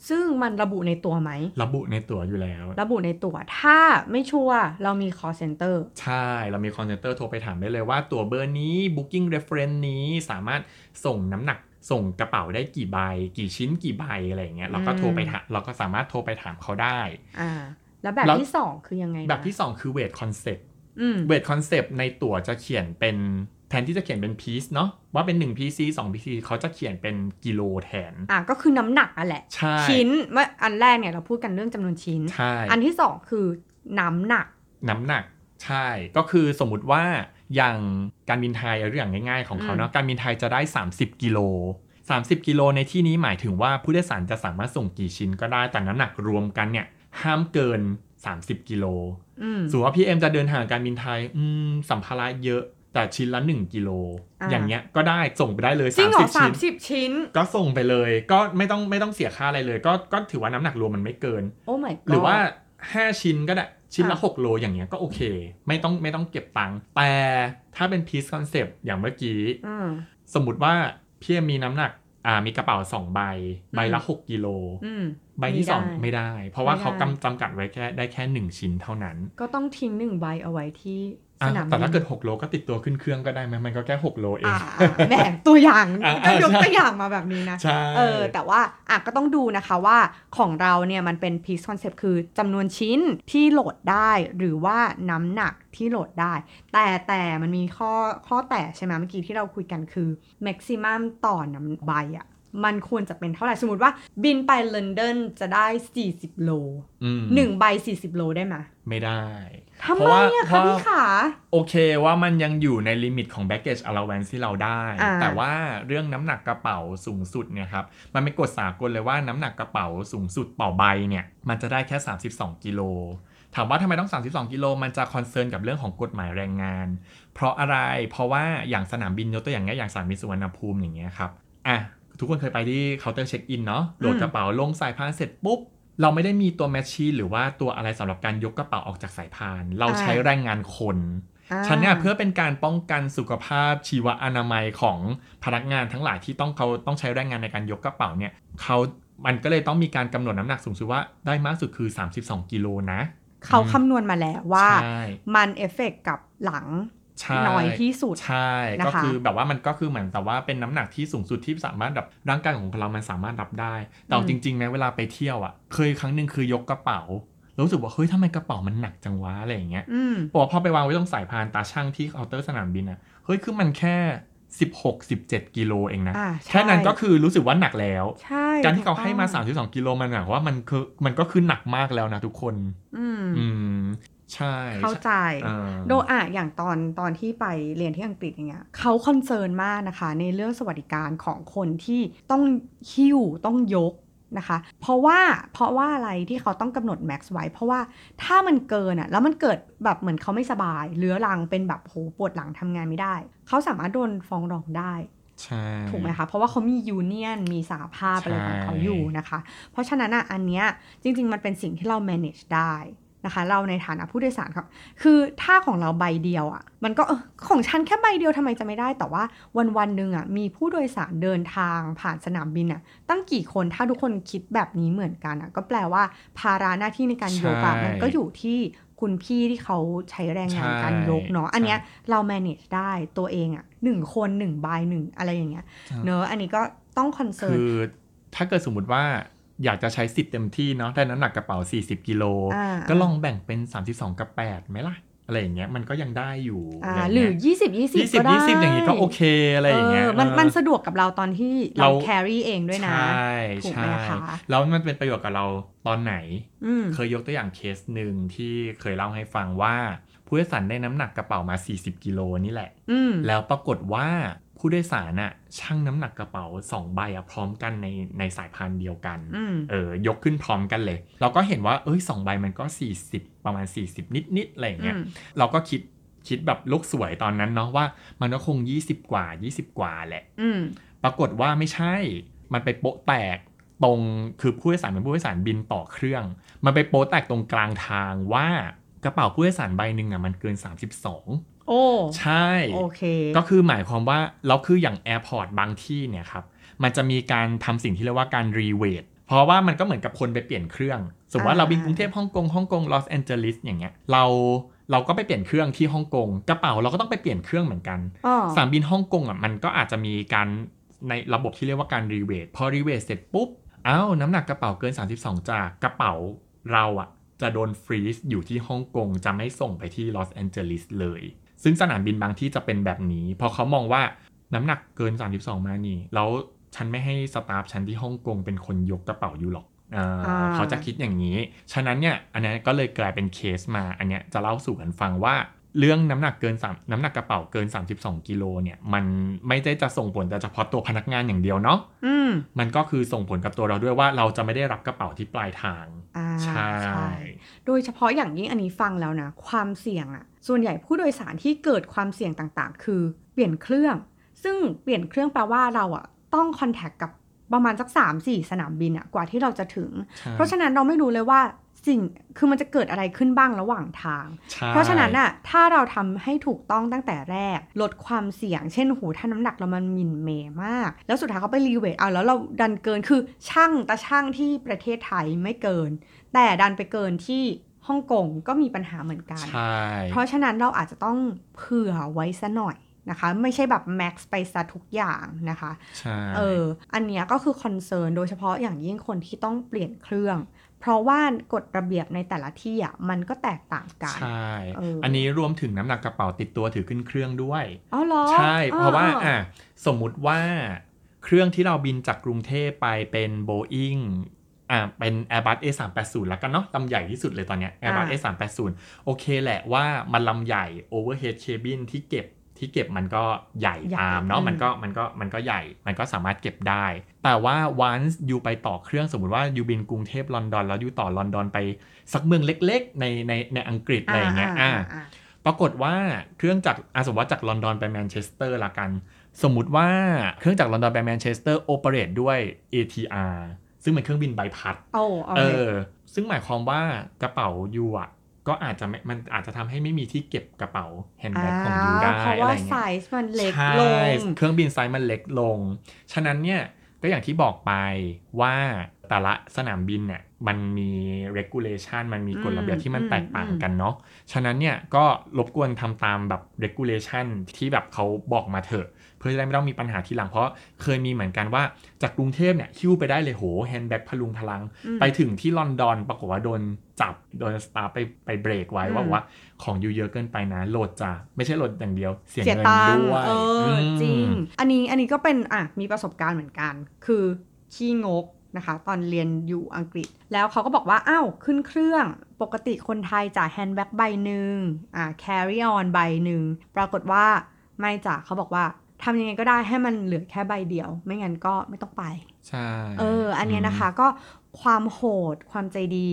ซึ่งมันระบุในตัวไหม ระบุในตั๋วอยู่แล้ว ระบุในตัว ถ้าไม่ชัวร์เรามี call center ใช่ เรามีคอนเซนเตอร์โทรไปถามได้เลยว่าตั๋วเบอร์นี้ booking reference นี้สามารถส่งน้ำหนักส่งกระเป๋าได้กี่ใบ กี่ชิ้นกี่ใบอะไรอย่างเงี้ยเราก็โทรไปถามเราก็สามารถโทรไปถามเขาได้ อ่า แล้วแบบแล้วที่สองคือยังไงนะแบบที่2คือ weight concept อืม weight concept ในตั๋วจะเขียนเป็น แทนที่จะเขียนเป็น piece เนาะว่าเป็น1 PC 2 PC เขาจะเขียนเป็นกิโลแทน อะก็คือน้ำหนักอะแหละใช่ชิ้นว่าอันแรกเนี่ยเราพูดกันเรื่องจำนวนชิ้นใช่อันที่สองคือน้ำหนัก น้ำหนักใช่ก็คือสมมุติว่าอย่างการบินไทยเอาเรื่องง่ายๆของเขาเนาะการบินไทยจะได้ 30 กิโล 30 กิโลในที่นี้หมายถึงว่าผู้โดยสารจะสามารถส่งกี่ชิ้นก็ได้แต่น้ำหนักรวมกันเนี่ยห้ามเกิน 30 กิโลอืมสมมติว่าพี่เอ็มจะเดินทางการบินไทยอืมสัมภาระเยอะ แต่ชิ้นละ1กิโลอ่าอย่างเงี้ยก็ได้ส่งไปได้เลยจริงเหรอ30สาชิ้มนสิบชิ้น ก็ส่งไปเลย ก็ไม่ต้องไม่ต้องเสียค่าอะไรเลย ก็ก็ถือว่าน้ำหนักรวมมันไม่เกิน โอ้ my god หรือว่า 5 ชิ้นก็ได้ชิ้นละอะ6 โลอย่างเงี้ยก็โอเค ไม่ต้องไม่ต้องเก็บตังค์แต่ถ้าเป็น piece concept อย่างเมื่อกี้อืมสมมติว่าพี่เอ็มมีน้ำหนักอ่ามีกระเป๋า2ใบ ใบละ 6กิโลอืมใบที่ไม่ได้2ไม่ได้ เพราะว่าไม่ได้เขากำจำกัดไว้แค่ได้แค่ 1 ชิ้นเท่านั้น ก็ต้องทิ้งหนึ่งใบเอาไว้ที่ สอะนามบินแต่ถ้าเกิด 6 โลก็ติดตัวขึ้นเครื่องก็ได้ไหมมันก็แค่ 6 โลเองอ่าอ่าแหมตัวอย่างอะก็ยกใช่ตัวอย่างมาแบบนี้นะใช่เออแต่ว่าอะก็ต้องดูนะคะว่าของเราเนี่ยมันเป็น piece concept คือจำนวนชิ้นที่โหลดได้หรือว่าน้ำหนักที่โหลดได้ แต่แต่มันมีข้อข้อแต่ใช่ไหมเมื่อกี้ที่เราคุยกันคือ maximum ต่อน้ำใบอะ่ะ มันควรจะเป็นเท่าไหร่ สมมติว่าบินไปลอนดอนจะได้ 40 โลอืมหนึ่งใบ 40 โลได้ไหมไม่ได้ทำไมอะคะพี่ขา เพราะว่าเพราะ โอเคว่ามันยังอยู่ใน limit ของ baggage allowance ที่เราได้อ่าแต่ว่าเรื่องน้ำหนักกระเป๋าสูงสุดเนี่ยครับ มันเป็นกฎสากลเลยว่าน้ำหนักกระเป๋าสูงสุดต่อใบเนี่ย มันจะได้แค่ 32 กิโลถามว่าทำไมต้อง 32 กิโล มันจะ concern กับเรื่องของกฎหมายแรงงาน เพราะอะไร เพราะว่าอย่างสนามบินยกตัวอย่างเงี้ยอย่างสนามบินสุวรรณภูมิอย่างเงี้ยครับ อะ ทุกคนเคยไปที่เคาน์เตอร์เช็คอินเนาะโหลดกระเป๋าลงสายพานเสร็จปุ๊บ เราไม่ได้มีตัว machine หรือว่าตัวอะไรสำหรับการยกกระเป๋าออกจากสายพาน เราใช้แรงงานคนอ่าฉะนั้นเนี่ยเพื่อเป็นการป้องกันสุขภาพชีวอนามัยของพนักงานทั้งหลายที่ต้องเขาต้องใช้แรงงานในการยกกระเป๋าเนี่ยเขามันก็เลยต้องมีการกำหนดน้ำหนักสูงสุดว่าได้มากสุดคือ 32 กิโลนะ เขาคำนวณมาแล้วว่าใช่มันเอฟเฟกต์กับหลังใช่ น้อยที่สุดใช่นะคะก็คือแบบว่ามันก็คือเหมือนแต่ว่าเป็นน้ำหนักที่สูงสุดที่สามารถแบบร่างกายของเรามันสามารถรับได้ แต่เอาจริงๆนะเวลาไปเที่ยวอะ เคยครั้งหนึ่งคือยกกระเป๋าแล้วรู้สึกว่าเฮ้ยทำไมกระเป๋ามันหนักจังวะอะไรอย่างเงี้ยอืมบอกว่าพอไปวางไว้ตรงสายพานตาช่างที่เคาน์เตอร์สนามบินอะเฮ้ยคือมันแค่16 17กิโลเองนะอ่าใช่แค่นั้นก็คือรู้สึกว่าหนักแล้วใช่การที่เขาให้มาถูกต้อง32กิโลมันหมายความว่ามันคือมันก็คือหนักมากแล้วนะทุกคน อืมอืม ใช่เข้าใจอ่าโดยอะอย่างตอนตอนที่ไปเรียนที่อังกฤษอย่างเงี้ยเขา concern มากนะคะ ในเรื่องสวัสดิการของคนที่ต้องหิ้วต้องยกนะคะ เพราะว่าเพราะว่าอะไรที่เขาต้องกำหนด max ไว้ เพราะว่าถ้ามันเกินอะแล้วมันเกิดแบบเหมือนเขาไม่สบายเรื้อรังเป็นแบบโหปวดหลังทำงานไม่ได้ เขาสามารถโดนฟ้องร้องได้ใช่ถูกไหมคะ เพราะว่าเขามี union มีสหภาพอะไรของเขาอยู่นะคะ เพราะฉะนั้นอะอันเนี้ยจริง ๆ มันเป็นสิ่งที่เรา manage ได้ นะคะ เราในฐานะผู้โดยสารครับ คือถ้าของเราใบเดียวอะ มันก็เออของฉันแค่ใบเดียวทำไมจะไม่ได้ แต่ว่าวันวันๆหนึ่งอะมีผู้โดยสารเดินทางผ่านสนามบินอะ ตั้งกี่คนถ้าทุกคนคิดแบบนี้เหมือนกันอะ ก็แปลว่าภาระหน้าที่ในการยกอะมันก็อยู่ที่คุณพี่ที่เขาใช้แรงงานการยกเนาะอันเนี้ยเรา manage ได้ตัวเองอะหนึ่งคนหนึ่งใบหนึ่งอะไรอย่างเงี้ยใช่เนอะอันนี้ก็ต้อง concern คือถ้าเกิดสมมติว่า อยากจะใช้สิทธิ์เต็มที่เนาะได้น้ำหนักกระเป๋า 40 กิโลอ่าก็ลองแบ่งเป็น 32 กับ8ไหมล่ะ อะไรอย่างเงี้ยมันก็ยังได้อยู่อ่าอย่างหรืเงี้ยหรือยี่สิบยี่สิบยี่สิบก็ได้ยี่สิบอย่างงี้ก็โอเคอะไรอย่างเงี้ยมันเออมันสะดวกกับเราตอนที่เราเรา carry เองด้วยนะ ใช่ถูกไหใช่แล้วมันเป็นประโยชน์กับเราตอนไหนอืมเคยยกตัวอย่างเคสหนึ่งที่เคยเล่าให้ฟังว่าผู้โดยสารได้น้ำหนักกระเป๋ามา 40 กิโลนี่แหละอืมแล้วปรากฏว่า ผู้โดยสารน่ะชั่งน้ำหนักกระเป๋า2ใบอะพร้อมกันในในสายพานเดียวกันอืมเออยกขึ้นพร้อมกันเลย เราก็เห็นว่าเอ้ยสองใบมันก็ 40 ประมาณ 40 นิดนิดๆอะไรอย่างเงี้ยอืมเราก็คิดคิดแบบโลกสวยตอนนั้นเนาะว่ามันก็คง 20 กว่า 20 กว่าแหละอืมปรากฏว่าไม่ใช่มันไปโป๊ะแตกตรงคือผู้โดยสารเป็นผู้โดยสารบินต่อเครื่อง มันไปโป๊ะแตกตรงกลางทางว่ากระเป๋าผู้โดยสารใบหนึ่งอะมันเกิน 32 โอ้ใช่โอเคก็คือหมายความว่าแล้วคืออย่าง airport บางที่เนี่ยครับมันจะมีการทำสิ่งที่เรียกว่าการ reweight เพราะว่ามันก็เหมือนกับคนไปเปลี่ยนเครื่อง สมมติว่าอ่าเราบินกรุงเทพฮ่องกงฮ่องกงลอสแอนเจลิสอย่างเงี้ยเราเราก็ไปเปลี่ยนเครื่องที่ฮ่องกงกระเป๋าเราก็ต้องไปเปลี่ยนเครื่องเหมือนกันอ๋อสนามบินฮ่องกงอะมันก็อาจจะมีการในระบบที่เรียกว่าการ reweight พอ reweight เสร็จปุ๊บเอ้าน้ำหนักกระเป๋าเกิน 32จากกระเป๋าเราอะจะโดน freeze อยู่ที่ฮ่องกงจะไม่ส่งไปที่ลอสแอนเจลิสเลย ซึ่งสนามบินบางที่จะเป็นแบบนี้เพราะเขามองว่าน้ำหนักเกิน 32 มานี่ แล้วฉันไม่ให้ staff ฉันที่ฮ่องกงเป็นคนยกกระเป๋าอยู่หรอกอ่าอ่าเขาจะคิดอย่างนี้ ฉะนั้นเนี่ย อันนี้ก็เลยกลายเป็นเคสมา อันเนี้ยจะเล่าสู่กันฟังว่า เรื่องน้ำหนักเกิน3น้ำหนักกระเป๋าเกิน 32กิโลเนี่ยมันไม่ได้จะส่งผลแต่เฉพาะตัวพนักงานอย่างเดียวเนาะอืมมันก็คือส่งผลกับตัวเราด้วยว่าเราจะไม่ได้รับกระเป๋าที่ปลายทางอ่าใช่ โดยเฉพาะอย่างยิ่งอันนี้ฟังแล้วนะ ความเสี่ยงอะส่วนใหญ่ผู้โดยสารที่เกิดความเสี่ยงต่างๆ คือเปลี่ยนเครื่อง ซึ่งเปลี่ยนเครื่องแปลว่าเราอะต้องคอนแทคกับประมาณสัก3 4สนามบินอะกว่าที่เราจะถึงใช่เพราะฉะนั้นเราไม่รู้เลยว่า สิ่งคือมันจะเกิดอะไรขึ้นบ้างระหว่างทางใช่เพราะฉะนั้นน่ะถ้าเราทำให้ถูกต้องตั้งแต่แรก ลดความเสี่ยง เช่นหูถ้าน้ำหนักเรามันหมินเมย์มาก แล้วสุดท้ายเขาไปรีเวทเอาแล้วเราดันเกินคือช่างตาช่างที่ประเทศไทยไม่เกิน แต่ดันไปเกินที่ฮ่องกงก็มีปัญหาเหมือนกันใช่เพราะฉะนั้นเราอาจจะต้องเผื่อไว้ซะหน่อยนะคะไม่ใช่แบบแม็กซ์ไปซะทุกอย่างนะคะใช่เออ อันเนี้ยก็คือคอนเซิร์นโดยเฉพาะอย่างยิ่งคนที่ต้องเปลี่ยนเครื่อง เพราะว่ากฎระเบียบในแต่ละที่อะมันก็แตกต่างกัน ใช่เอออัอันนี้รวมถึงน้ำหนักกระเป๋าติดตัวถือขึ้นเครื่องด้วยอ๋อเหรอใช่ เพราะว่าอ๋ออะสมมุติว่าเครื่องที่เราบินจากกรุงเทพไปเป็น Boeing อะเป็น Airbus A380 แล้วกันเนาะลำใหญ่ที่สุดเลยตอนเนี้ย Airbus A380 โอเคแหละว่ามันลำใหญ่ Overhead Cabin ที่เก็บ ที่เก็บมันก็ใหญ่ใหญ่ตามเนาะอืมมันก็มันก็มันก็ใหญ่ มันก็สามารถเก็บได้ แต่ว่า once อยู่ไปต่อเครื่องสมมุติว่าอยู่บินกรุงเทพลอนดอน แล้วอยู่ต่อลอนดอนไปสักเมืองเล็กๆ ในในในอังกฤษอะไรอย่างเงี้ยอะอ่าปรากฏว่าเครื่องจากอะสมมติว่าจากลอนดอนไปแมนเชสเตอร์ละกัน สมมุติว่าเครื่องจากลอนดอนไปแมนเชสเตอร์ operate ด้วย ATR สซึ่งเป็นเครื่องบินใบพัดโอ้โอเคเออซึ่งหมายความว่ากระเป๋า you อะ ก็อาจจะไม่มันอาจจะทำให้ไม่มีที่เก็บกระเป๋า handbag ของ you ได้เพราะอะไรว่าเงี้ไซยส์มันเล็กใช่ลงเครื่องบินไซส์มันเล็กลง ฉะนั้นเนี่ยก็อย่างที่บอกไปว่าแต่ละสนามบินเนี่ยมันมี regulation มันมีกฎระเบียบอืมที่มันอืมแตกต่างอืมกันเนาะ ฉะนั้นเนี่ยก็รบกวนทำตามแบบ regulation ที่แบบเขาบอกมาเถอะเพื่อจะได้ไม่ต้องมีปัญหาทีหลังเพราะเคยมีเหมือนกันว่าจากกรุงเทพเนี่ยหิ้วไปได้เลยโห handbag พะรุงพะรังอืมไปถึงที่ลอนดอนปรากฏว่าโดนจับโดน staff ไปไปเบรกไว้อืมว่าว่าของ you เยอะเกินไปนะโหลดจ้ะไม่ใช่โหลดอย่างเดียว เสียเสียเงินตังค์ด้วยเอออมจริง อันนี้อันนี้ก็เป็นอะมีประสบการณ์เหมือนกัน คือขี้งกนะคะตอนเรียนอยู่อังกฤษ แล้วเขาก็บอกว่า อ้าว ขึ้นเครื่องปกติคนไทยจ่าย handbag ใบหนึ่งอ่า carry on ใบหนึ่ง ปรากฏว่าไม่จ่าเขาบอกว่า ทำยังไงก็ได้ให้มันเหลือแค่ใบเดียว ไม่งั้นก็ไม่ต้องไปใช่เออ อันเนี้ยนะคะก็ความโหดความใจดี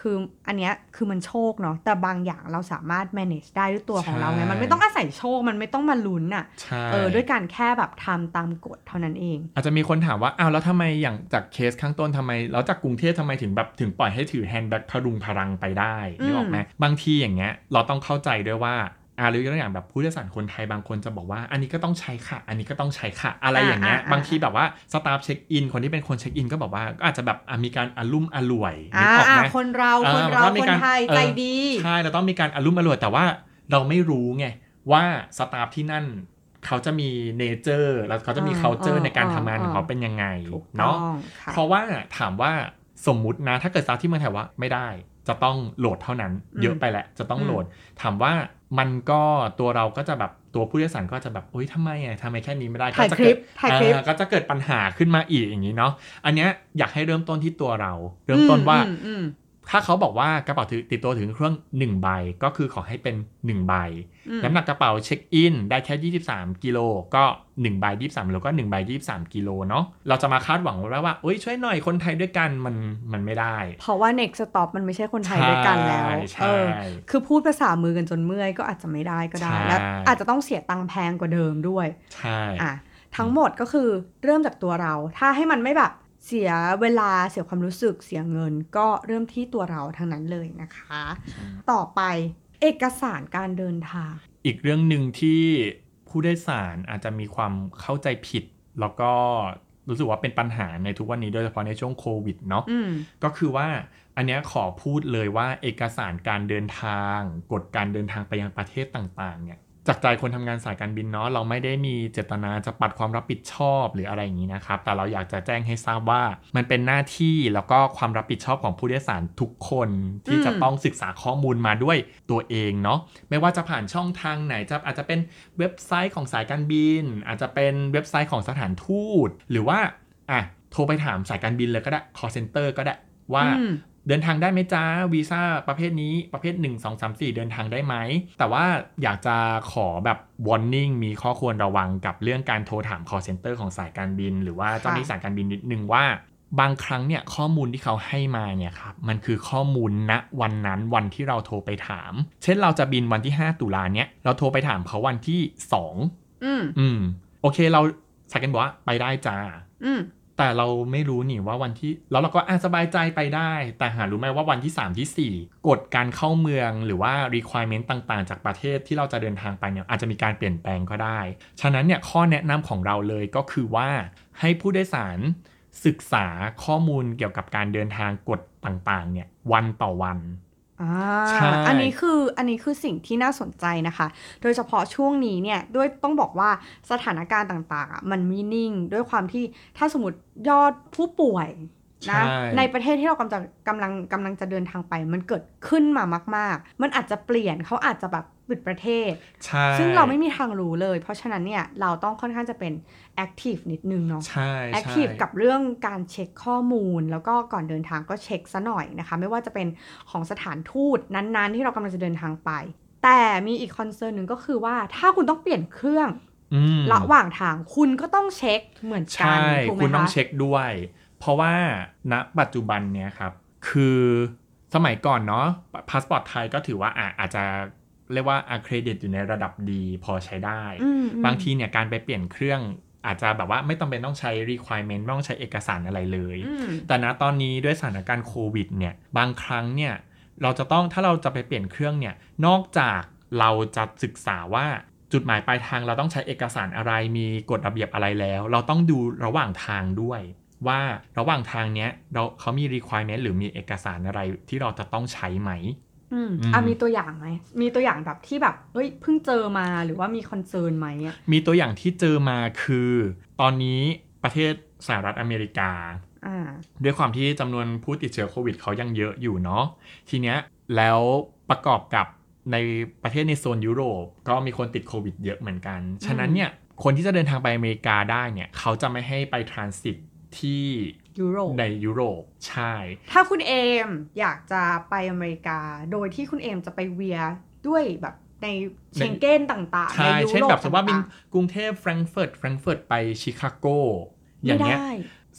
คืออันเนี้ยคือมันโชคเนาะแต่บางอย่างเราสามารถ manage ได้ด้วยตัวของเราไงมันไม่ต้องอาศัยโชค มันไม่ต้องมาลุ้นอะใช่เออด้วยการแค่แบบทำตามกฎเท่านั้นเอง อาจจะมีคนถามว่าอ้าวแล้วทำไมอย่างจากเคสข้างต้นทำไม แล้วจากกรุงเทพทำไมถึงแบบถึงปล่อยให้ถือ handbag พะรุงพะรังไปได้อืมนึกออกไหมบางทีอย่างเงี้ยเราต้องเข้าใจด้วยว่า อ่าหรือตัวอย่างแบบผู้โดยสารคนไทยบางคนจะบอกว่า อันนี้ก็ต้องใช้ค่ะ อันนี้ก็ต้องใช้ค่ะ อะไรอย่างเงี้ยบางทีแบบว่า staff เช็คอินคนที่เป็นคนเช็คอินก็บอกว่าก็อาจจะแบบอะมีการอะลุ่มอล่วยนึกออกไหมอ่าอ่าคนเราเออคนเราว่ามีการคนไทยเออใจดีใช่เราต้องมีการอะลุ่มอล่วยแต่ว่าเราไม่รู้ไงว่า staff ที่นั่นเขาจะมี nature แล้วเขาจะมีอ่า culture อ่าในการทำงานของเขาอ่าเป็นยังไงถูกต้องเนาะค่ะเพราะว่าถามว่าสมมุตินะถ้าเกิด staff ที่เมืองไทยว่าไม่ได้จะต้องโหลดเท่านั้นอืมเยอะไปแหละจะต้องอืมโหลด ถามว่า มันก็ตัวเราก็จะแบบตัวผู้โดยสารก็จะแบบโอ๊ยทำไมอะทำไมแค่นี้ไม่ได้ถ่ายคลิปก็จะคลิเกิปดถ่ายคลิปอ่าก็จะเกิดปัญหาขึ้นมาอีกอย่างนี้เนาะอันเนี้ยอยากให้เริ่มต้นที่ตัวเรา เริ่มต้นว่าอืมอืมถ้าเขาบอกว่ากระเป๋าถือติดตัวถึงเครื่อง1ใบก็คือขอให้เป็น1ใบอืม น้ำหนักกระเป๋าเช็คอินได้แค่ 23 กิโลก็1ใบ23แล้วก็1ใบ23 กิโลเนาะเราจะมาคาดหวังว่าว่าโอ๊ยช่วยหน่อยคนไทยด้วยกันมันมันไม่ได้ เพราะว่า next stop มันไม่ใช่คนไทยด้วยกันแล้วใช่เออใช่คือพูดภาษามือกันจนเมื่อยก็อาจจะไม่ได้ก็ได้ใช่และอาจจะต้องเสียตังค์แพงกว่าเดิมด้วยใช่อะทั้งหมดก็คือเริ่มจากตัวเรา ถ้าให้มันไม่แบบเสียเวลาเสียความรู้สึกเสียเงินก็เริ่มที่ตัวเราทั้งนั้นเลยนะคะ ต่อไป เอกสารการเดินทาง อีกเรื่องหนึ่งที่ผู้โดยสารอาจจะมีความเข้าใจผิด แล้วก็รู้สึกว่าเป็นปัญหาในทุกวันนี้โดยเฉพาะในช่วงโควิดเนาะอืมก็คือว่าอันเนี้ยขอพูดเลยว่าเอกสารการเดินทาง กฎการเดินทางไปยังประเทศต่างๆเนี่ย จากใจคนทำงานสายการบินเนาะเราไม่ได้มีเจตนาจะปัดความรับผิดชอบหรืออะไรอย่างนี้นะครับ แต่เราอยากจะแจ้งให้ทราบว่ามันเป็นหน้าที่แล้วก็ความรับผิดชอบของผู้โดยสารทุกคนที่จะต้องศึกษาข้อมูลมาด้วยตัวเองเนาะไม่ว่าจะผ่านช่องทางไหนจะอาจจะเป็นเว็บไซต์ของสายการบิน อาจจะเป็นเว็บไซต์ของสถานทูต หรือว่าอะโทรไปถามสายการบินเลยก็ได้ call center ก็ได้ว่า เดินทางได้ไหมจ้าวีซ่าประเภทนี้ประเภท 1 2 3 4 เดินทางได้ไหม แต่ว่าอยากจะขอแบบ warning มีข้อควรระวังกับเรื่องการโทรถาม call center ของสายการบิน หรือว่าเจ้าหน้าที่สายการบินนิดนึงว่าบางครั้งเนี่ยข้อมูลที่เขาให้มาเนี่ยครับมันคือข้อมูลณวันนั้นวันที่เราโทรไปถาม เช่นเราจะบินวันที่ 5 ตุลาเนี่ยเราโทรไปถามเขาวันที่ 2 อืมอืมโอเคเราสายการบินบอกว่าไปได้จ้าอืม แต่เราไม่รู้นี่ว่าวันที่แล้วเราก็อะสบายใจไปได้ แต่หารู้ไหมว่าวันที่ 3 ที่ 4 กฎการเข้าเมืองหรือว่า requirement ต่างๆ จากประเทศที่เราจะเดินทางไปเนี่ยอาจจะมีการเปลี่ยนแปลงก็ได้ ฉะนั้นเนี่ยข้อแนะนำของเราเลยก็คือว่าให้ผู้โดยสารศึกษาข้อมูลเกี่ยวกับการเดินทางกฎต่างๆเนี่ยวันต่อวัน อ่าใช่อันนี้คืออันนี้คือสิ่งที่น่าสนใจนะคะ โดยเฉพาะช่วงนี้เนี่ยด้วยต้องบอกว่าสถานการณ์ต่างๆอะมันไม่นิ่ง ด้วยความที่ถ้าสมมติยอดผู้ป่วย นะใช่ในประเทศที่เรากำลังกำลังกำลังจะเดินทางไป มันเกิดขึ้นมามาก ๆ มันอาจจะเปลี่ยนเขาอาจจะแบบปิดประเทศใช่ซึ่งเราไม่มีทางรู้เลย เพราะฉะนั้นเนี่ยเราต้องค่อนข้างจะเป็น active นิดนึงเนาะใช่ใช่ active กับเรื่องการเช็คข้อมูล แล้วก็ก่อนเดินทางก็เช็คซะหน่อยนะคะ ไม่ว่าจะเป็นของสถานทูตนั้นๆ ที่เรากำลังจะเดินทางไป แต่มีอีก concern หนึ่งก็คือว่าถ้าคุณต้องเปลี่ยนเครื่องอืมระหว่างทางคุณก็ต้องเช็คเหมือนกันใช่ถูกไหมคุณต้องคะเช็คด้วย เพราะว่าณปัจจุบันเนี่ยครับ คือสมัยก่อนเนาะพาสปอร์ตไทยก็ถือว่าอะอาจจะเรียกว่าอะเครดิตอยู่ในระดับดีพอใช้ได้อืมอืมบางทีเนี่ยการไปเปลี่ยนเครื่องอาจจะแบบว่าไม่ต้องเป็นต้องใช้ requirement ไม่ต้องใช้เอกสารอะไรเลยอืมแต่ณตอนนี้ด้วยสถานการณ์โควิดเนี่ยบางครั้งเนี่ยเราจะต้องถ้าเราจะไปเปลี่ยนเครื่องเนี่ยนอกจากเราจะศึกษาว่าจุดหมายปลายทางเราต้องใช้เอกสารอะไรมีกฎระเบียบอะไรแล้ว เราต้องดูระหว่างทางด้วย ว่าระหว่างทางเนี้ยเราเขามี requirement หรือมีเอกสารอะไรที่เราจะต้องใช้ไหมอืมอืมอะมีตัวอย่างไหมมีตัวอย่างแบบที่แบบเฮ้ยเพิ่งเจอมาหรือว่ามี concern ไหมอะมีตัวอย่างที่เจอมาคือ ตอนนี้ประเทศสหรัฐอเมริกาอ่าด้วยความที่จำนวนผู้ติดเชื้อโควิดเขายังเยอะอยู่เนาะทีเนี้ยแล้วประกอบกับในประเทศในโซนยุโรปก็มีคนติดโควิดเยอะเหมือนกัน ฉะนั้นเนี่ยคนที่จะเดินทางไปอเมริกาได้เนี่ยเขาจะไม่ให้ไป transit ที่ยุโรปในยุโรปใช่ ถ้าคุณเอมอยากจะไปอเมริกา โดยที่คุณเอมจะไปเวียด้วยแบบในเชงเก้นต่างๆใช่ในยุโรปเช่นแบบสมมติว่าบินต่งกรุงเทพแฟรงก์เฟิร์ตแฟรงก์เฟิร์ตไปชิคาโกอย่างเงี้ยไม่ได้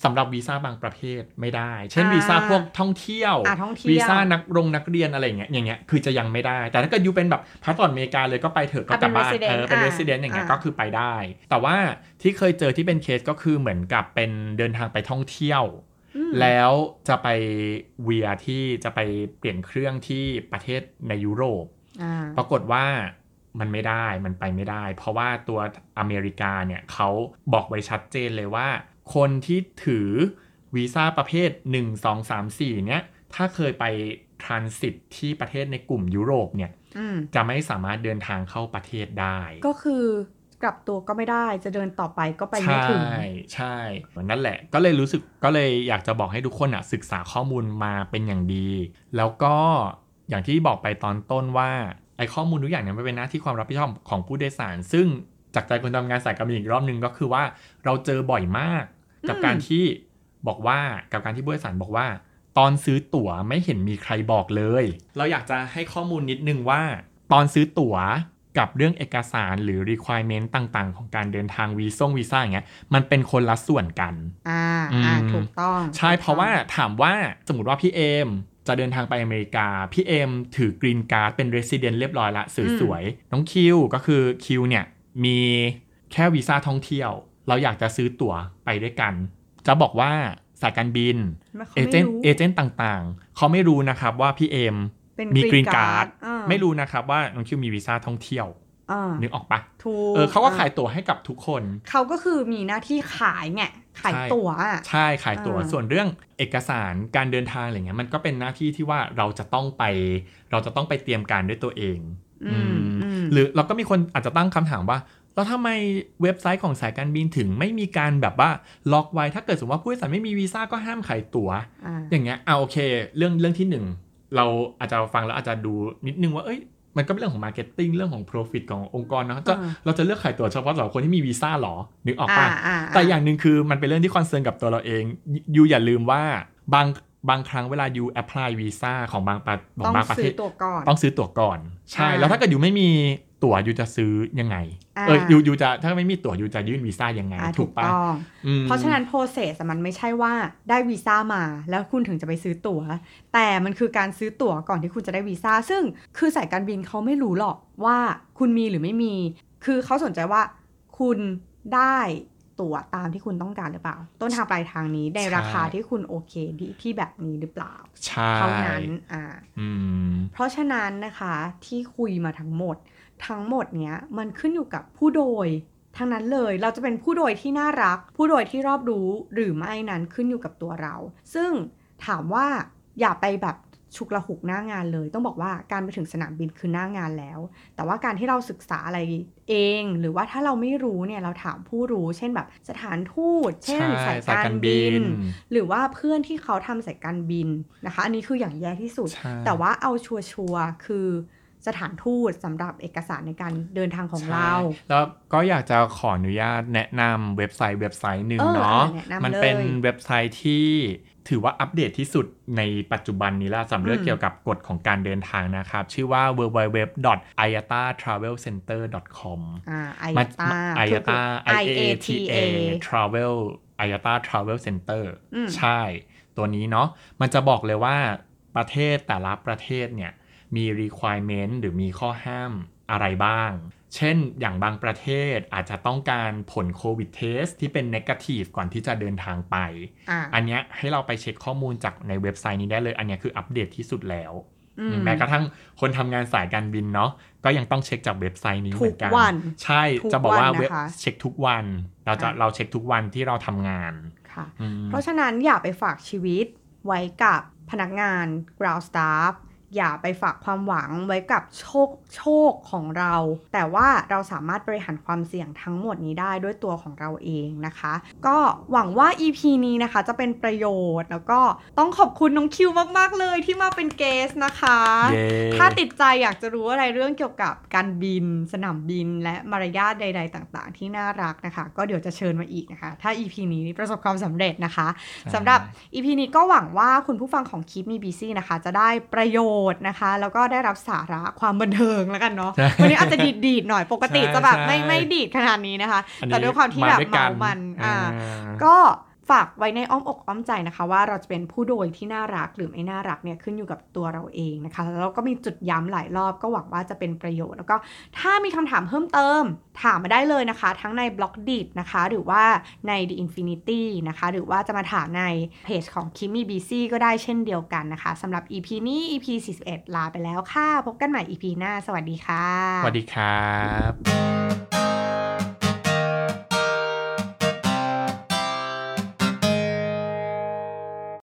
สำหรับวีซ่าบางประเภทไม่ได้ เช่นอ่าวีซ่าพวกท่องเที่ยวอ่าท่องเที่ยววีซ่านักรงนักเรียนอะไรอย่างเงี้ยอย่างเงี้ยคือจะยังไม่ได้ แต่ถ้าเกิด you เป็นแบบพาสปอร์ตอเมริกาเลยก็ไปเถอะก็อะกลับบ้านเป็นเออเป็น resident resident อย่างเงี้ยอ่าก็คือไปได้ แต่ว่าที่เคยเจอที่เป็นเคสก็คือเหมือนกับเป็นเดินทางไปท่องเที่ยวอืมแล้วจะไปเวียที่จะไปเปลี่ยนเครื่องที่ประเทศในยุโรปอ่าปรากฏว่ามันไม่ได้มันไปไม่ได้ เพราะว่าตัวอเมริกาเนี่ยเขาบอกไว้ชัดเจนเลยว่า คนที่ถือวีซ่าประเภท 1 2 3 4 เนี่ยถ้าเคยไปทรานสิตที่ประเทศในกลุ่มยุโรปเนี่ยอืมจะไม่สามารถเดินทางเข้าประเทศได้ ก็คือกลับตัวก็ไม่ได้จะเดินต่อไปก็ไปไม่ใช่ถึงใช่นั่นแหละ ก็เลยรู้สึกก็เลยอยากจะบอกให้ทุกคนอะศึกษาข้อมูลมาเป็นอย่างดี แล้วก็อย่างที่บอกไปตอนต้นว่าไอ้ข้อมูลทุกอย่างเนี่ยมันเป็นหน้าที่ความรับผิดชอบของผู้โดยสาร ซึ่งจากใจคนทำงานสายการบินอีกรอบหนึ่งก็คือว่าเราเจอบ่อยมาก กับอืมการที่บอกว่ากับการที่ผู้โดยสารบอกว่า ตอนซื้อตั๋วไม่เห็นมีใครบอกเลย เราอยากจะให้ข้อมูลนิดนึงว่า ตอนซื้อตั๋วกับเรื่องเอกสารหรือ requirement ต่างๆ ของการเดินทางวีซ่งวีซ่าอย่างเงี้ยมันเป็นคนละส่วนกัน อ่าอ่าอืมถูกต้อง ใช่ถูกต้องเพราะว่าถามว่าสมมติว่าพี่เอมจะเดินทางไปอเมริกา พี่เอมถือ green card เป็น resident เรียบร้อยละสวยๆน้องคิวก็คือคิวเนี่ยมีแค่วีซ่าท่องเที่ยว เราอยากจะซื้อตั๋วไปด้วยกัน จะบอกว่าสายการบินไม่เขาเอไม่เจนต์รู้เอเจนต์ต่างๆ เขาไม่รู้นะครับว่าพี่เอมเป็นมีกรีน green การ์ด card อ่าไม่รู้นะครับว่าน้องคิวมีวีซ่าท่องเที่ยวอ่านึกออกปะถูกเออเขาก็อ่ขายตั๋วให้กับทุกคน เขาก็คือมีหน้าที่ขายไงขายใช่ตั๋วอะใช่ขายตั๋วอ่าส่วนเรื่องเอกสารการเดินทางอะไรเงี้ยมันก็เป็นหน้าที่ที่ว่าเราจะต้องไป เราจะต้องไปเตรียมการด้วยตัวเองอืมอืมอืมหรือเราก็มีคนอาจจะตั้งคำถามว่า แล้วทำไมเว็บไซต์ของสายการบินถึงไม่มีการแบบว่าล็อกไว้ ถ้าเกิดสมมติว่าผู้โดยสารไม่มีวีซ่าก็ห้ามขายตั๋วอ่าอย่างเงี้ยเอาโอเค เรื่องเรื่องที่หนึ่งเราอาจจะฟังแล้วอาจจะดูนิดนึงว่าเอ้ยมันก็เป็นเรื่องของ marketing เรื่องของ profit ขององค์กรเนาะจะอ่าเราจะเลือกขายตั๋วเฉพาะสำหรับคนที่มีวีซ่าหรอนึกออกอ่าปะอ่าแต่อย่างหนึ่งคือมันเป็นเรื่องที่ concern กับตัวเราเอง you อย่าลืมว่าบางบางครั้งเวลา you apply วีซ่าของบางประเทศต้องซื้อตั๋วก่อน ของบางประเทศต้องซื้อตั๋วก่อน ใช่อ่าแล้วถ้าเกิดยูไม่มี ตั๋วยูจะซื้อยังไงอ่าเออยูยูจะถ้าไม่มีตั๋วยูจะยื่นวีซ่ายังไงอ่าถูถูกกปะต้องอืมเพราะฉะนั้นโปรเซสมันไม่ใช่ว่าได้วีซ่ามา แล้วคุณถึงจะไปซื้อตั๋ว แต่มันคือการซื้อตั๋วก่อนที่คุณจะได้วีซ่า ซึ่งคือสายการบินเขาไม่รู้หรอกว่าคุณมีหรือไม่มี คือเขาสนใจว่าคุณได้ตั๋วตามที่คุณต้องการหรือเปล่า ต้นทางปลายทางนี้ในราคาที่คุณโอเคที่ที่แบบนี้หรือเปล่าใช่เท่านั้นอ่าอืมเพราะฉะนั้นนะคะที่คุยมาทั้งหมด ทั้งหมดเนี้ยมันขึ้นอยู่กับผู้โดยทั้งนั้นเลยเราจะเป็นผู้โดยที่น่ารัก ผู้โดยที่รอบรู้หรือไม่นั้นขึ้นอยู่กับตัวเรา ซึ่งถามว่าอย่าไปแบบฉุกละหุกหน้างานเลย ต้องบอกว่าการไปถึงสนามบินคือหน้างานแล้ว แต่ว่าการที่เราศึกษาอะไรเอง หรือว่าถ้าเราไม่รู้เนี่ยเราถามผู้รู้ เช่นแบบสถานทูต เช่นใช่สายสายการการบิบินนหรือว่าเพื่อนที่เขาทำสายการบินนะคะ อันนี้คืออย่างแย่ที่สุดใช่แต่ว่าเอาชัวร์ๆคือ สถานทูตสำหรับเอกสารในการเดินทางของเราใช่แล้วก็อยากจะขออนุญาตแนะนำเว็บไซต์เว็บไซต์หนึ่งเออเนาะแนะนำมันเป็นเลยเว็บไซต์ที่ถือว่าอัปเดตที่สุดในปัจจุบันนี้ละสำหรับอืมเกี่ยวกับกฎของการเดินทางนะครับ ชื่อว่า www.ayatatravelcenter.com อ่าไอมันตาอายตา I A T A travel อายตา travel center อืมใช่ ตัวนี้เนาะมันจะบอกเลยว่าประเทศแต่ละประเทศเนี่ย มี requirement หรือมีข้อห้ามอะไรบ้าง เช่น อย่างบางประเทศอาจจะต้องการผลโควิดเทสที่เป็นนกาทีฟก่อนที่จะเดินทางไปอ่าอันเนี้ยให้เราไปเช็คข้อมูลจากในเว็บไซต์นี้ได้เลย อันเนี้ยคืออัปเดตที่สุดแล้วอืมแม้กระทั่งคนทำงานสายการบินเนาะก็ยังต้องเช็คจากเว็บไซต์นี้เหมือนกันทุกวันใช่ทุกจะบอกว่าวันนะคะเว็บเช็คทุกวัน เราจะอะเราเช็คทุกวันที่เราทำงานค่ะอืมเพราะฉะนั้นอย่าไปฝากชีวิตไว้กับพนักงาน ground staff อย่าไปฝากความหวังไว้กับโชคโชคของเรา แต่ว่าเราสามารถบริหารความเสี่ยงทั้งหมดนี้ได้ด้วยตัวของเราเองนะคะ ก็หวังว่า EP นี้นะคะจะเป็นประโยชน์แล้วก็ต้องขอบคุณน้องคิวมาก ๆ เลยที่มาเป็นเกสนะคะเย้ถ้าติดใจอยากจะรู้อะไรเรื่องเกี่ยวกับการบิน สนามบิน และมารยาทใด ๆ ต่างๆ ที่น่ารักนะคะ ก็เดี๋ยวจะเชิญมาอีกนะคะ ถ้า EP นี้ประสบความสำเร็จนะคะสำหรับ EP นี้ก็หวังว่าคุณผู้ฟังของคลิปมีบีซี่นะคะ จะได้ประโยชน์นะคะ แล้วก็ได้รับสาระความบันเทิงแล้วกันเนาะใช่วันนี้อาจจะดีดดีดๆหน่อยปกติใช่จะแบบไม่ใช่ไม่ดีดขนาดนี้นะคะอันนี้แต่ด้วยความที่แบบด้วยกัเมามันอ่าอ่าก็ ฝากไว้ในอ้อมอกอ้อมใจนะคะ ว่าเราจะเป็นผู้โดยที่น่ารักหรือไม่น่ารักเนี่ยขึ้นอยู่กับตัวเราเองนะคะ แล้วก็มีจุดย้ำหลายรอบก็หวังว่าจะเป็นประโยชน์ แล้วก็ถ้ามีคำถามเพิ่มเติม ถามมาได้เลยนะคะ ทั้งในบล็อกดินะคะ หรือว่าใน The Infinity นะคะ หรือว่าจะมาถามในเพจของ Kimi BC ก็ได้เช่นเดียวกันนะคะสำหรับ EP นี้ EP 41 ลาไปแล้วค่ะ พบกันใหม่ EP หน้า สวัสดีค่ะ สวัสดีครับ